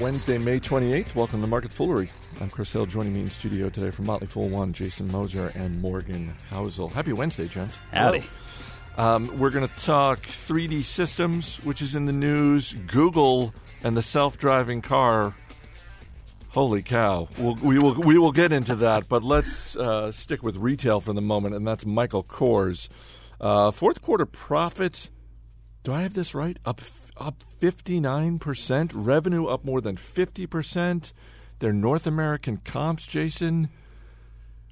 Wednesday, May 28th. Welcome to Market Foolery. I'm Chris Hill. Joining me in studio today from Motley Fool One, Jason Moser and Morgan Housel. Happy Wednesday, gents. Howdy. Um, we're going to talk 3D systems, which is in the news, Google, and the self-driving car. Holy cow! We'll, we will we will get into that, but let's uh, stick with retail for the moment, and that's Michael Kors. Uh, fourth quarter profit. Do I have this right? Up up 59%, revenue up more than 50%. Their North American comps, Jason,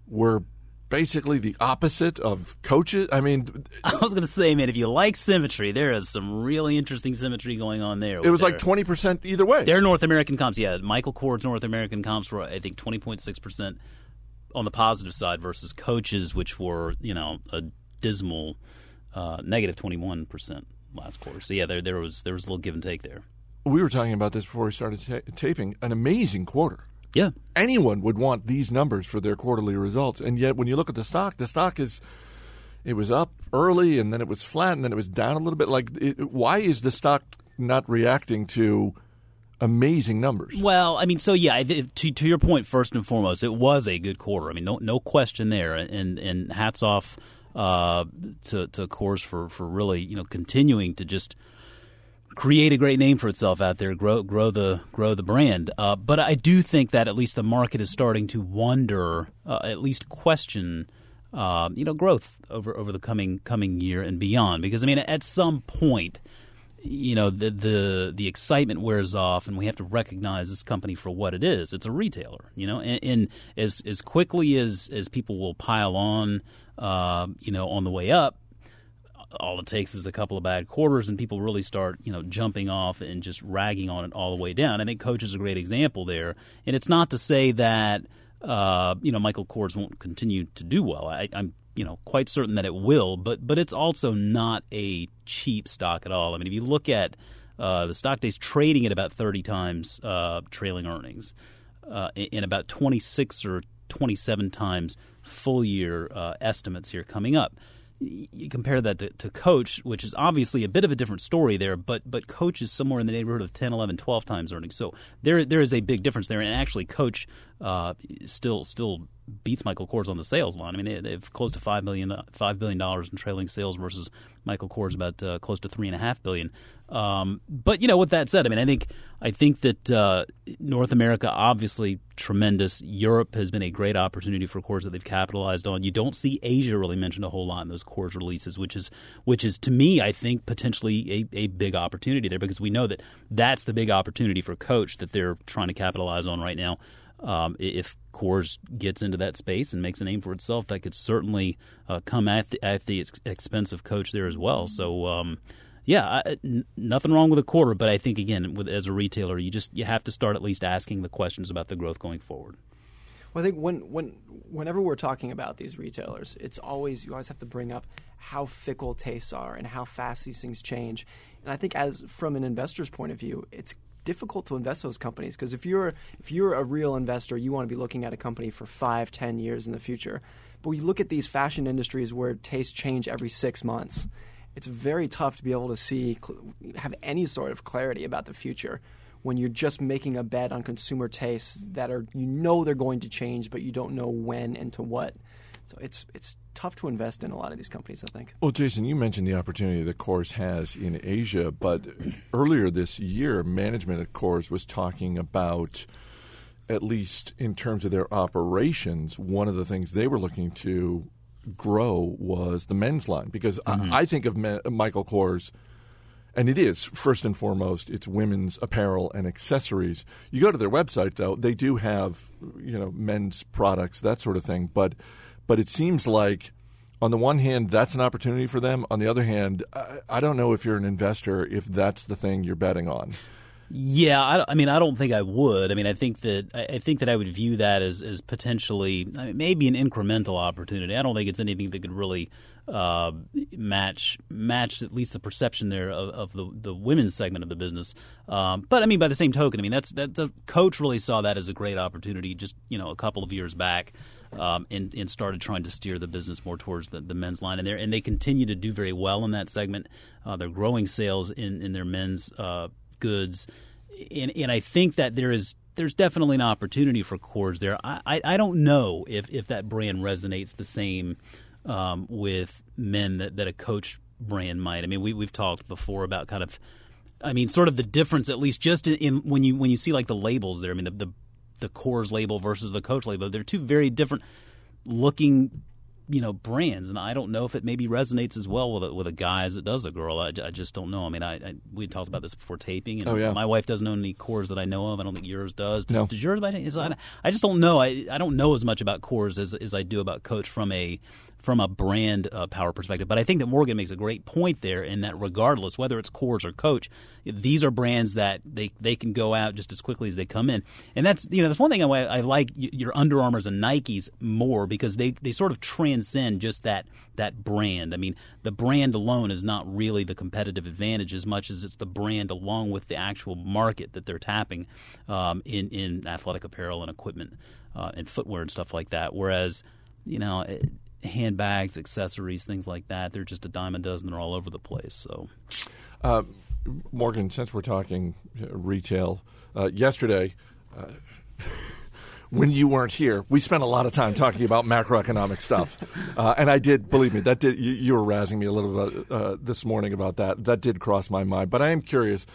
were basically the opposite of coaches. I mean, I was going to say, man, if you like symmetry, there is some really interesting symmetry going on there. It was like 20% either way. Their North American comps, yeah. Michael Kors' North American comps were, I think, 20.6% on the positive side versus coaches, which were, you know, a dismal uh, negative 21% last quarter. So yeah, there there was there was a little give and take there. We were talking about this before we started ta- taping. An amazing quarter. Yeah, anyone would want these numbers for their quarterly results, and yet when you look at the stock, the stock is it was up early and then it was flat and then it was down a little bit. Like, it, why is the stock not reacting to? amazing numbers. Well, I mean, so yeah, to, to your point, first and foremost, it was a good quarter. I mean, no no question there, and and hats off uh, to to Kors for for really you know continuing to just create a great name for itself out there, grow grow the grow the brand. Uh, but I do think that at least the market is starting to wonder, uh, at least question, uh, you know, growth over over the coming coming year and beyond. Because I mean, at some point, you know, the the the excitement wears off, and we have to recognize this company for what it is. It's a retailer, you know, and, and as as quickly as as people will pile on uh, you know, on the way up, all it takes is a couple of bad quarters and people really start, you know, jumping off and just ragging on it all the way down. I think Coach is a great example there. And it's not to say that, uh, you know, Michael Kors won't continue to do well. I, I'm, you know, quite certain that it will, but but it's also not a cheap stock at all. I mean, if you look at uh, the stock days trading at about 30 times uh, trailing earnings uh, in about 26 or 27 times full year uh, estimates here coming up. You compare that to, to, Coach, which is obviously a bit of a different story there, but but Coach is somewhere in the neighborhood of 10, 11, 12 times earnings. So there there is a big difference there. And actually, Coach uh, still still beats Michael Kors on the sales line. I mean, they, have close to five million, five billion dollars in trailing sales versus Michael Kors about uh, close to three and a half billion. Um, but you know, with that said, I mean, I think I think that uh, North America obviously tremendous. Europe has been a great opportunity for Kors that they've capitalized on. You don't see Asia really mentioned a whole lot in those Kors releases, which is which is to me, I think potentially a, a big opportunity there because we know that that's the big opportunity for Coach that they're trying to capitalize on right now. Um, if Kors gets into that space and makes a name for itself, that could certainly uh, come at the, at the expense of Coach there as well. So. Um, yeah, I, n- nothing wrong with a quarter, but I think again, with, as a retailer, you just you have to start at least asking the questions about the growth going forward. Well, I think when when whenever we're talking about these retailers, it's always you always have to bring up how fickle tastes are and how fast these things change. And I think as from an investor's point of view, it's difficult to invest those companies because if you're if you're a real investor, you want to be looking at a company for five, ten years in the future. But we look at these fashion industries where tastes change every six months. It's very tough to be able to see have any sort of clarity about the future when you're just making a bet on consumer tastes that are you know they're going to change, but you don't know when and to what. So it's it's tough to invest in a lot of these companies, I think. Well, Jason, you mentioned the opportunity that Kors has in Asia, but earlier this year, management at Kors was talking about, at least in terms of their operations, one of the things they were looking to grow was the men's line because mm-hmm. I, I, think of me, Michael Kors. And it is first and foremost, it's women's apparel and accessories. You go to their website, though; they do have, you know, men's products, that sort of thing. But but it seems like, on the one hand, that's an opportunity for them. On the other hand, I, I don't know if you're an investor if that's the thing you're betting on. Yeah, I, I, mean, I don't think I would. I mean, I think that I think that I would view that as as potentially I mean, maybe an incremental opportunity. I don't think it's anything that could really uh, match match at least the perception there of, of, the the women's segment of the business. Um, but I mean, by the same token, I mean that's that the coach really saw that as a great opportunity just you know a couple of years back um, and, and, started trying to steer the business more towards the, the men's line. And, they and they continue to do very well in that segment. Uh, they're growing sales in, in their men's uh, goods. and, and I think that there is there's definitely an opportunity for Kors there. I, I, I don't know if, if that brand resonates the same um, with men that, that a Coach brand might. I mean, we we've talked before about kind of, I mean, sort of the difference at least just in, in when you when you see like the labels there. I mean, the, the the Kors label versus the Coach label. They're two very different looking you know brands, and I don't know if it maybe resonates as well with a, with a guy as it does a girl. I, I just don't know. I mean, I, I we talked about this before taping, and oh, yeah. my wife doesn't own any Kors that I know of. I don't think yours does. Does, no. does yours? I, I just don't know. I I don't know as much about Kors as as I do about Coach from a from a brand uh, power perspective. But I think that Morgan makes a great point there in that regardless whether it's Kors or Coach, these are brands that they, they can go out just as quickly as they come in. And that's you know that's one thing I, I like your Under Armours and Nikes more because they, they sort of transcend just that that brand. I mean, the brand alone is not really the competitive advantage as much as it's the brand along with the actual market that they're tapping um, in in athletic apparel and equipment uh, and footwear and stuff like that. Whereas you know, handbags, accessories, things like that. They're just a dime a dozen. They're all over the place. So, uh, Morgan, since we're talking uh, retail, uh, yesterday. Uh, when you weren't here, we spent a lot of time talking about macroeconomic stuff, uh, and I did believe me that did you, you were razzing me a little bit uh, this morning about that. That did cross my mind, but I am curious.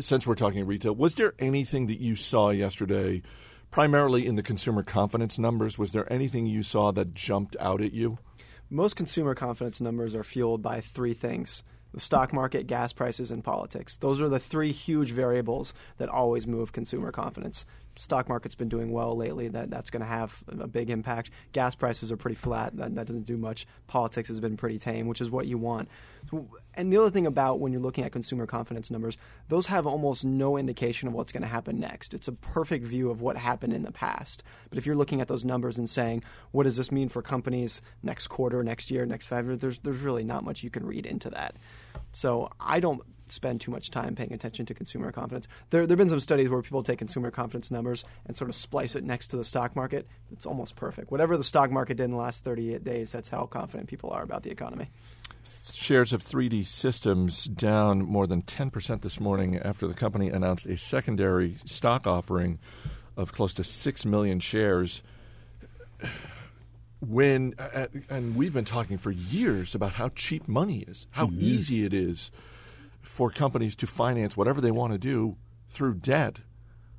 since we're talking retail, was there anything that you saw yesterday primarily in the consumer confidence numbers. Was there anything you saw that jumped out at you? Most consumer confidence numbers are fueled by three things the stock market, gas prices, and politics. Those are the three huge variables that always move consumer confidence stock market's been doing well lately. That that's going to have a big impact. Gas prices are pretty flat. That, that doesn't do much. Politics has been pretty tame, which is what you want. So, and the other thing about when you're looking at consumer confidence numbers, those have almost no indication of what's going to happen next. It's a perfect view of what happened in the past. But if you're looking at those numbers and saying, what does this mean for companies next quarter, next year, next five years, there's there's really not much you can read into that. So I don't spend too much time paying attention to consumer confidence. There, there have been some studies where people take consumer confidence numbers and sort of splice it next to the stock market. It's almost perfect. Whatever the stock market did in the last 38 days, that's how confident people are about the economy. Shares of 3D Systems down more than 10% this morning after the company announced a secondary stock offering of close to 6 million shares when uh, and we've been talking for years about how cheap money is, how mm-hmm. easy it is for companies to finance whatever they want to do through debt.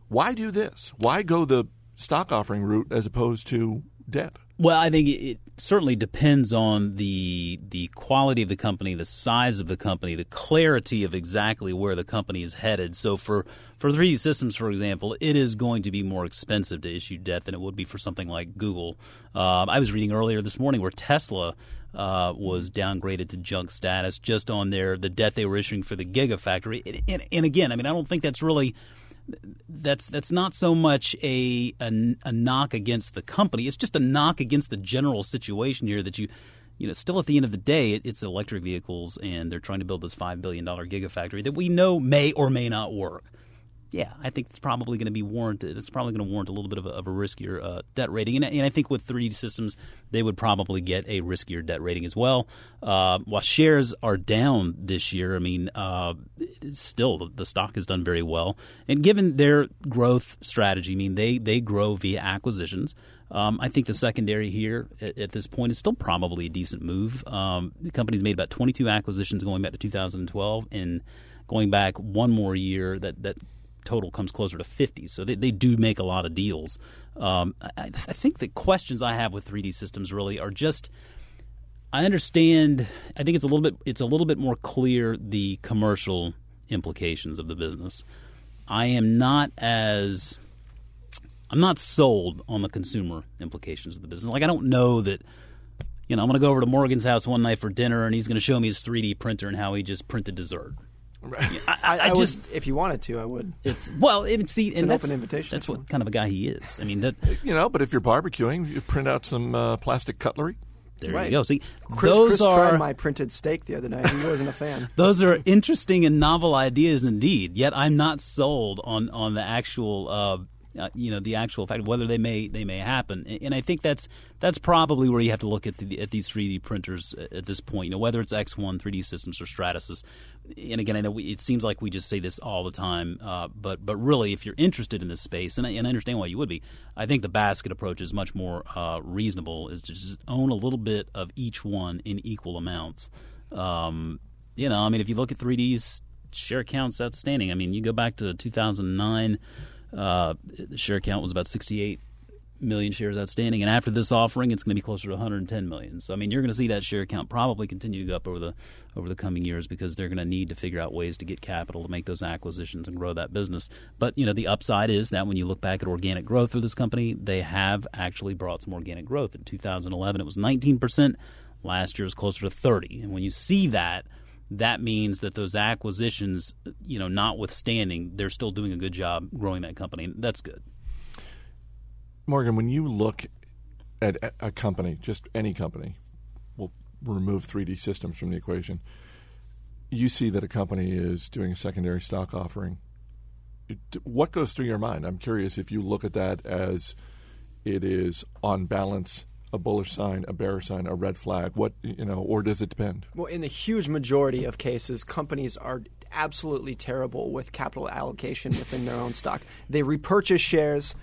Why do this? Why go the stock offering route as opposed to debt? Well, I think it certainly depends on the the quality of the company, the size of the company, the clarity of exactly where the company is headed. So for for 3D Systems, for example, it is going to be more expensive to issue debt than it would be for something like Google. Um, I was reading earlier this morning where Tesla uh, was downgraded to junk status just on their the debt they were issuing for the Gigafactory. And, and, and again, I mean, I don't think that's really that's that's not so much a, a, a knock against the company. It's just a knock against the general situation here that you you know, still at the end of the day, it, it's electric vehicles, and they're trying to build this five billion dollar gigafactory that we know may or may not work yeah, I think it's probably going to be warranted. It's probably going to warrant a little bit of a, of a riskier uh, debt rating, and, and, I think with 3D Systems, they would probably get a riskier debt rating as well. Uh, while shares are down this year, I mean, uh, still the, the, stock has done very well, and given their growth strategy, I mean, they they grow via acquisitions. Um, I think the secondary here at, at, this point is still probably a decent move. Um, the company's made about 22 acquisitions going back to 2012, and going back one more year that that total comes closer to 50. So they, they do make a lot of deals. Um, I, I, think the questions I have with 3D systems really are just. I understand. I think it's a little bit. It's a little bit more clear the commercial implications of the business. I am not as. I'm not sold on the consumer implications of the business. Like I don't know that. You know, I'm going to go over to Morgan's house one night for dinner, and he's going to show me his 3D printer and how he just printed dessert. I, I, I, just would, if you wanted to, I would. It's well, it's, see, it's an open invitation. That's what kind of a guy he is. I mean, that you know. But if you're barbecuing, you print out some uh, plastic cutlery. There right. you go. See, Chris, those Chris are tried my printed steak the other night. He wasn't a fan. those are interesting and novel ideas indeed. Yet I'm not sold on on the actual uh, uh, you know the actual fact whether they may they may happen. And, I think that's that's probably where you have to look at the, at these 3D printers at this point. You know whether it's ExOne 3D systems or Stratasys. And again, I know we, it seems like we just say this all the time, uh, but but really, if you're interested in this space, and I, and I understand why you would be, I think the basket approach is much more uh, reasonable. Is to just own a little bit of each one in equal amounts. Um, you know, I mean, if you look at 3D's share counts outstanding, I mean, you go back to 2009 uh, the share count was about 68 million shares outstanding, and after this offering, it's going to be closer to 110 million. So, I mean, you're going to see that share count probably continue to go up over the over the coming years because they're going to need to figure out ways to get capital to make those acquisitions and grow that business. But you know, the upside is that when you look back at organic growth for this company, they have actually brought some organic growth. In 2011, it was 19 percent. Last year was closer to 30, and when you see that that means that those acquisitions, you know, notwithstanding, they're still doing a good job growing that company. That's good. Morgan, when you look at a company, just any company, we'll remove 3D systems from the equation. You see that a company is doing a secondary stock offering. What goes through your mind? I'm curious if you look at that as it is on balance a bullish sign, a bearish sign, a red flag? What you know, or does it depend? Well, in the huge majority of cases, companies are absolutely terrible with capital allocation within their own stock. They repurchase shares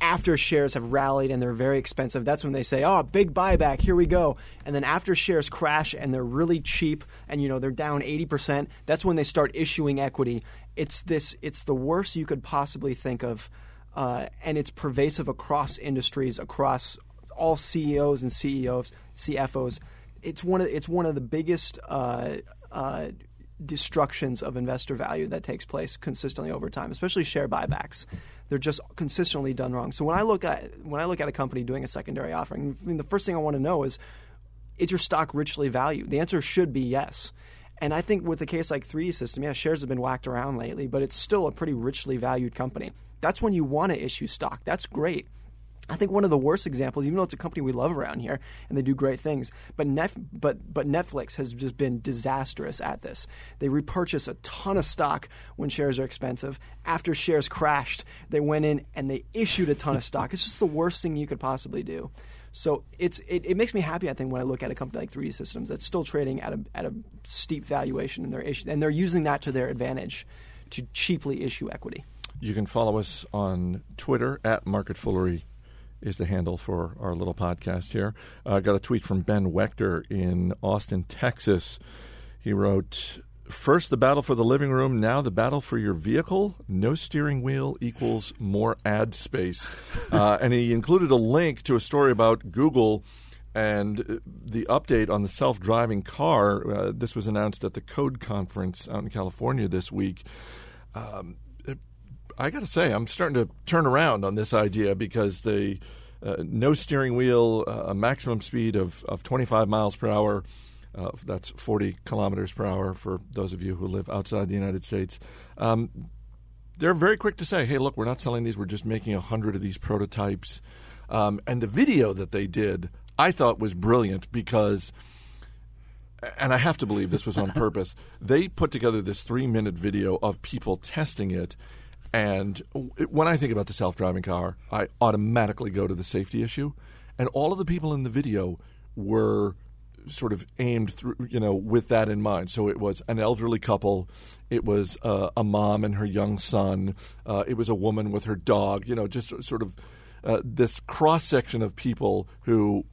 after shares have rallied and they're very expensive. That's when they say, "Oh, big buyback, here we go." And then after shares crash and they're really cheap and you know they're down 80%, that's when they start issuing equity. It's this it's the worst you could possibly think of. Uh, and it's pervasive across industries, across all CEOs and CEOs, CFOs. It's one of it's one of the biggest uh, uh, destructions of investor value that takes place consistently over time, especially share buybacks. They're just consistently done wrong. So when I look at when I look at a company doing a secondary offering, I mean, the first thing I want to know is is your stock richly valued? The answer should be yes. And I think with a case like 3D System, yeah, shares have been whacked around lately, but it's still a pretty richly valued company. That's when you want to issue stock. That's great. I think one of the worst examples, even though it's a company we love around here and they do great things, but Nef- but but Netflix has just been disastrous at this. They repurchase a ton of stock when shares are expensive. After shares crashed, they went in and they issued a ton of stock. It's just the worst thing you could possibly do. So it's it, it makes me happy. I think when I look at a company like 3D Systems that's still trading at a at a steep valuation and they're issue, and they're using that to their advantage to cheaply issue equity. You can follow us on Twitter at Market Foolery is the handle for our little podcast here. I uh, got a tweet from Ben Wechter in Austin, Texas. He wrote, First, the battle for the living room. Now, the battle for your vehicle. No steering wheel equals more ad space. Uh, and he included a link to a story about Google and the update on the self driving car. Uh, this was announced at the Code Conference out in California this week. Um, I got to say, I'm starting to turn around on this idea because the uh, no steering wheel, uh, a maximum speed of, of 25 miles per hour. Uh, that's 40 kilometers per hour for those of you who live outside the United States. Um, they're very quick to say, hey, look, we're not selling these. We're just making a 100 of these prototypes. Um, and the video that they did, I thought was brilliant because and I have to believe this was on purpose. They put together this three minute video of people testing it, and when I think about the self driving car, I automatically go to the safety issue. And all of the people in the video were sort of aimed through, you know, with that in mind. So it was an elderly couple, it was uh, a mom and her young son, uh, it was a woman with her dog, you know, just sort of uh, this cross section of people who.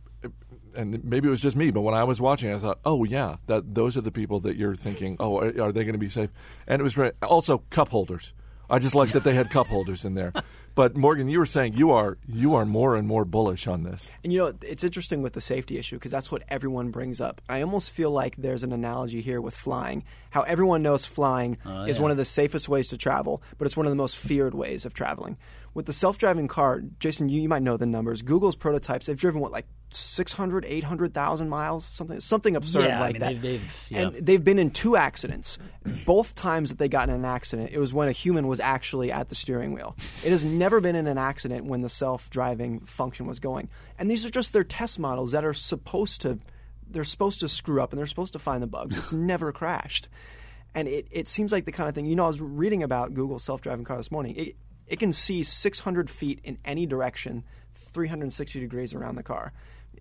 And maybe it was just me, but when I was watching, I thought, "Oh yeah, that those are the people that you're thinking. Oh, are they going to be safe?" And it was also cup holders. I just like that they had cup holders in there. But Morgan, you were saying you are you are more and more bullish on this. And you know, it's interesting with the safety issue because that's what everyone brings up. I almost feel like there's an analogy here with flying. How everyone knows flying uh, is yeah. one of the safest ways to travel, but it's one of the most feared ways of traveling. With the self-driving car, Jason, you, you might know the numbers. Google's prototypes, they've driven what like 600, 800,000 miles, something something absurd yeah, like I mean, that. They've, they've, yeah. And they've been in two accidents. Both times that they got in an accident, it was when a human was actually at the steering wheel. It has never been in an accident when the self-driving function was going. And these are just their test models that are supposed to they're supposed to screw up and they're supposed to find the bugs. It's never crashed. And it, it seems like the kind of thing, you know, I was reading about Google's self driving car this morning. It, It can see 600 feet in any direction, 360 degrees around the car.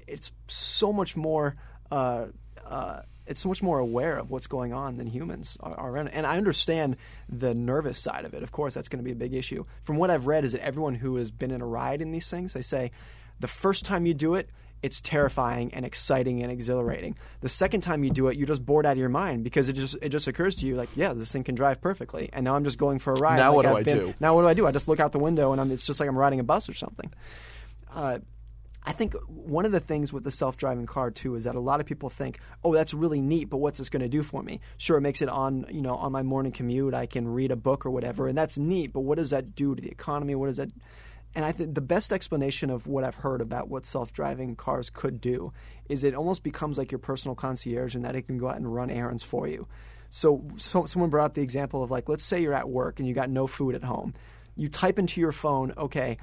It's so much more. Uh, uh, it's so much more aware of what's going on than humans are, are. And I understand the nervous side of it. Of course, that's going to be a big issue. From what I've read, is that everyone who has been in a ride in these things, they say the first time you do it, it's terrifying and exciting and exhilarating. The second time you do it, you're just bored out of your mind because it just it just occurs to you like, yeah, this thing can drive perfectly, and now I'm just going for a ride. Now like what do I've I been- do? Now what do I do? I just look out the window and I'm, it's just like I'm riding a bus or something. Uh, I think one of the things with the self-driving car too is that a lot of people think, "Oh, that's really neat, but what's this going to do for me?" Sure, it makes it on you know on my morning commute. I can read a book or whatever, and that's neat. But what does that do to the economy? What does that? And I think the best explanation of what I've heard about what self-driving cars could do is it almost becomes like your personal concierge, in that it can go out and run errands for you. So, so someone brought up the example of like, let's say you're at work and you got no food at home. You type into your phone, okay,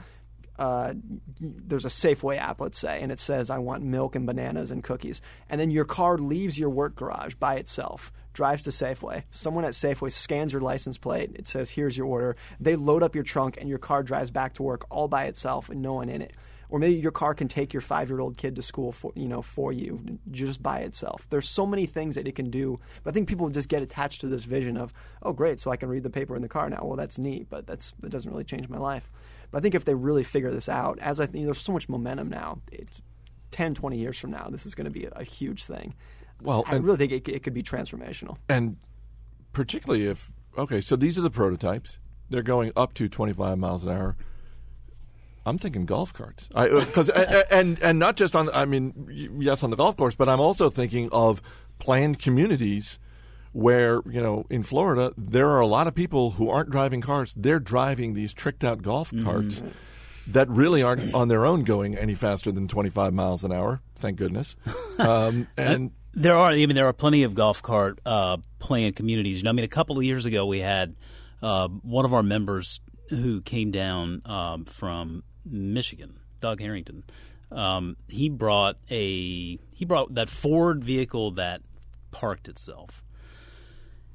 uh, there's a Safeway app, let's say, and it says, I want milk and bananas and cookies. And then your car leaves your work garage by itself, drives to Safeway. Someone at Safeway scans your license plate. It says, Here's your order. They load up your trunk, and your car drives back to work all by itself and no one in it. Or maybe your car can take your five-year-old kid to school for you know for you just by itself. There's so many things that it can do, but I think people just get attached to this vision of, oh great, so I can read the paper in the car now. Well, that's neat, but that's that doesn't really change my life. But I think if they really figure this out, as I think there's so much momentum now, it's 10, 20 years from now, this is going to be a, a huge thing. Well, I really think it, it could be transformational. and particularly if okay, so these are the prototypes. They're going up to 25 miles an hour. I'm thinking golf carts, because and and not just on. I mean, yes, on the golf course, but I'm also thinking of planned communities where you know in Florida there are a lot of people who aren't driving cars; they're driving these tricked out golf carts that really aren't on their own going any faster than 25 miles an hour. Thank goodness. Um, and There are, I mean, there are plenty of golf cart uh, playing communities. You know, I mean, a couple of years ago, we had uh, one of our members who came down um, from Michigan, Doug Harrington. Um, he brought a he brought that Ford vehicle that parked itself.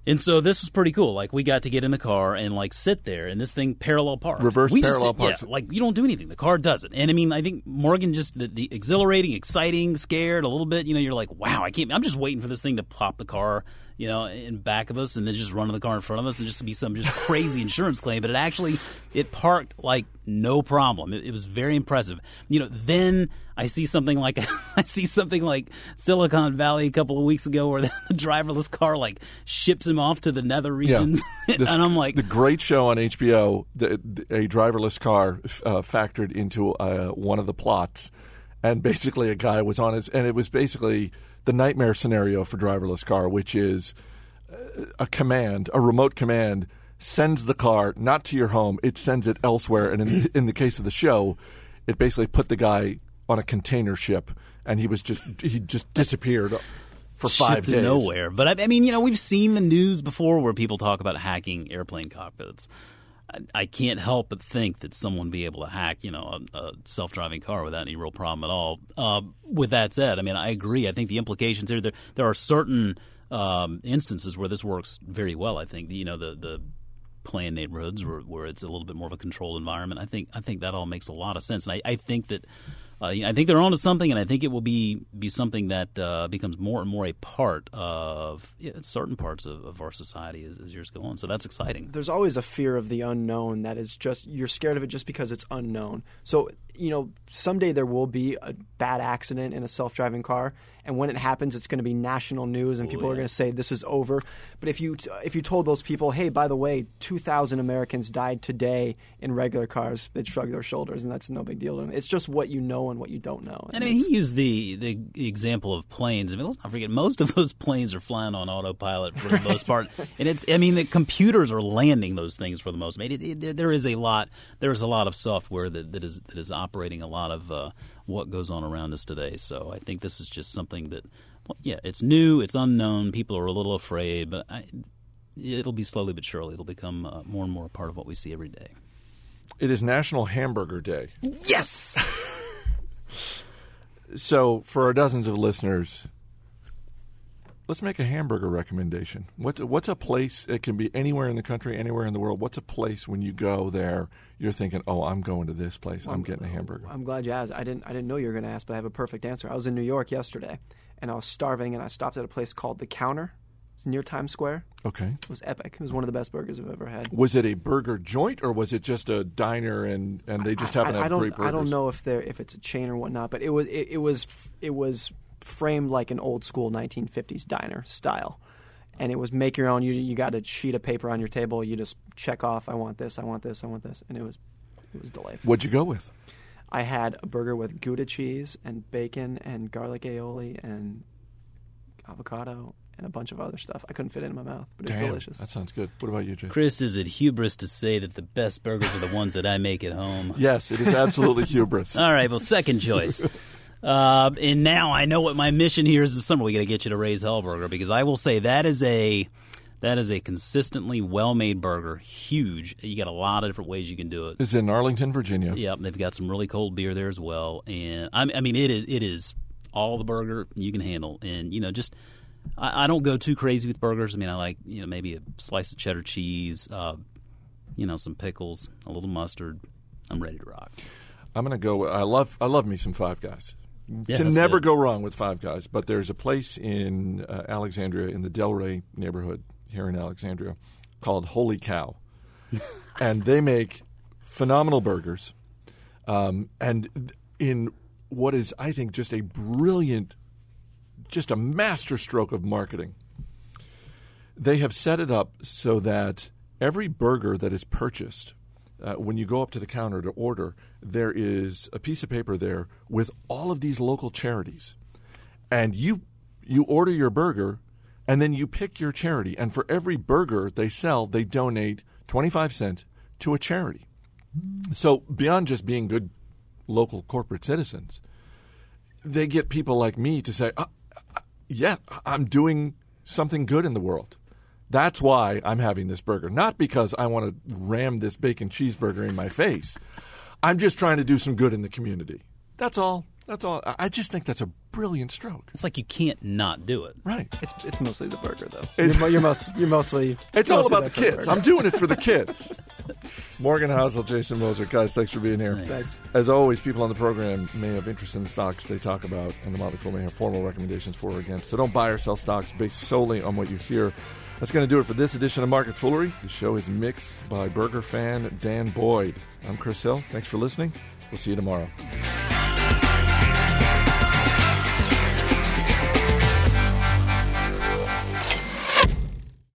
And so this was pretty cool. Like we got to get in the car and like sit there, and this thing parallel parked. Reverse we parallel did- yeah, like you don't do anything. The car does it. And I mean, I think Morgan just the, the exhilarating, exciting, scared a little bit. You know, you're like, wow, I can't. I'm just waiting for this thing to pop the car, you know, in back of us, and then just run to the car in front of us, and just to be some just crazy insurance claim. But it actually it parked like no problem. It, it was very impressive. You know, then. I see something like I see something like Silicon Valley a couple of weeks ago, where the driverless car like ships him off to the nether regions, This- and I'm like, the great show on HBO, the, the- a driverless car uh, factored into uh, one of the plots, and basically a guy was on his, and it was basically the nightmare scenario for driverless car, which is uh, a command, a remote command sends the car not to your home, it sends it elsewhere, and in, in the case of the show, it basically put the guy on a container ship, and he was just he just disappeared for five days. nowhere. But I, I mean, you know, we've seen the news before where people talk about hacking airplane cockpits. I, can't help but think that someone be able to hack, you know, a, a self-driving car without any real problem at all. Uh, with that said, I mean, I agree. I think the implications here there there are certain um, instances where this works very well. I think you know the the planned neighborhoods where, where it's a little bit more of a controlled environment. I think I think that all makes a lot of sense, and I, I think that uh, I think they're onto something, and I think it will be be something that uh, becomes more and more a part of yeah, certain parts of, of our society as, as years go on. So that's exciting. there's always a fear of the unknown that is just you're scared of it just because it's unknown. So you know someday there will be a bad accident in a self-driving car, and when it happens, it's going to be national news, and oh, people are going to say this is over. But if you if you told those people, hey, by the way, 2,000 Americans died today in regular cars, they'd shrug their shoulders, and that's no big deal to them. It's just what you know and what you don't know. And I mean, he used the the example of planes. I mean, let's not forget most of those planes are flying on autopilot for the most part, and it's. I mean, the computers are landing those things for the most. part. It, it, there- there is a lot. There is a lot of software that, that is that is operating a lot of uh, what goes on around us today. So I think this is just something that, well, yeah, it's new, it's unknown. People are a little afraid, but I, it'll be slowly but surely. It'll become uh, more and more a part of what we see every day. It is National Hamburger Day. Yes. So, for our dozens of listeners, let's make a hamburger recommendation. What's what's a place? It can be anywhere in the country, anywhere in the world. What's a place when you go there, you're thinking, "Oh, I'm going to this place. I'm getting a hamburger." I'm glad you asked. I didn't. I didn't know you were going to ask, but I have a perfect answer. I was in New York yesterday, and I was starving, and I stopped at a place called The Counter. It's near Times Square. Okay. It was epic. It was one of the best burgers I've ever had. Was it a burger joint or was it just a diner and, and they just happen I, to I have don't, great burgers? I don't know if they're if it's a chain or whatnot, but it was it, it was it was framed like an old school 1950s diner style, and it was make your own. You you got a sheet of paper on your table. You just check off. I want this. I want this. I want this, and it was it was delightful. What'd you go with? I had a burger with Gouda cheese and bacon and garlic aioli and avocado and a bunch of other stuff. I couldn't fit it in my mouth, but it was delicious. That sounds good. What about you, Jay? Chris, is it hubris to say that the best burgers are the ones that I make at home? Yes, it is absolutely hubris. All right, well, second choice. Uh, and now I know what my mission here is this summer. We got to get you to Ray's Hellburger because I will say that is a that is a consistently well made burger. Huge. You got a lot of different ways you can do it. It's in Arlington, Virginia. Yep, they've got some really cold beer there as well, and I, I mean it is it is all the burger you can handle, and you know just I, I don't go too crazy with burgers. I mean I like you know maybe a slice of cheddar cheese, uh, you know some pickles, a little mustard. I'm ready to rock. I'm going to go. I love I love me some Five Guys. Yeah, Can never good. go wrong with Five Guys. But there's a place in uh, Alexandria in the Del Ray neighborhood here in Alexandria called Holy Cow, and they make phenomenal burgers. Um, and in what is I think just a brilliant, just a masterstroke of marketing. They have set it up so that every burger that is purchased uh, when you go up to the counter to order, there is a piece of paper there with all of these local charities, and you you order your burger, and then you pick your charity, and for every burger they sell, they donate twenty five cents to a charity. So beyond just being good local corporate citizens, they get people like me to say, uh, uh, "Yeah, I'm doing something good in the world." That's why I'm having this burger, not because I want to ram this bacon cheeseburger in my face. I'm just trying to do some good in the community. That's all. That's all. I I just think that's a brilliant stroke. It's like you can't not do it. Right. It's it's mostly the burger though. It's- you're, you're, most, you're mostly It's all about the kids. burger. I'm doing it for the kids. Morgan Housel, Jason Moser, guys, thanks for being here. Thanks. As always, people on the program may have interest in the stocks they talk about, and the Motley Fool may have formal recommendations for or against. So don't buy or sell stocks based solely on what you hear. That's going to do it for this edition of Market Foolery. The show is mixed by burger fan Dan Boyd. I'm Chris Hill. Thanks for listening. We'll see you tomorrow.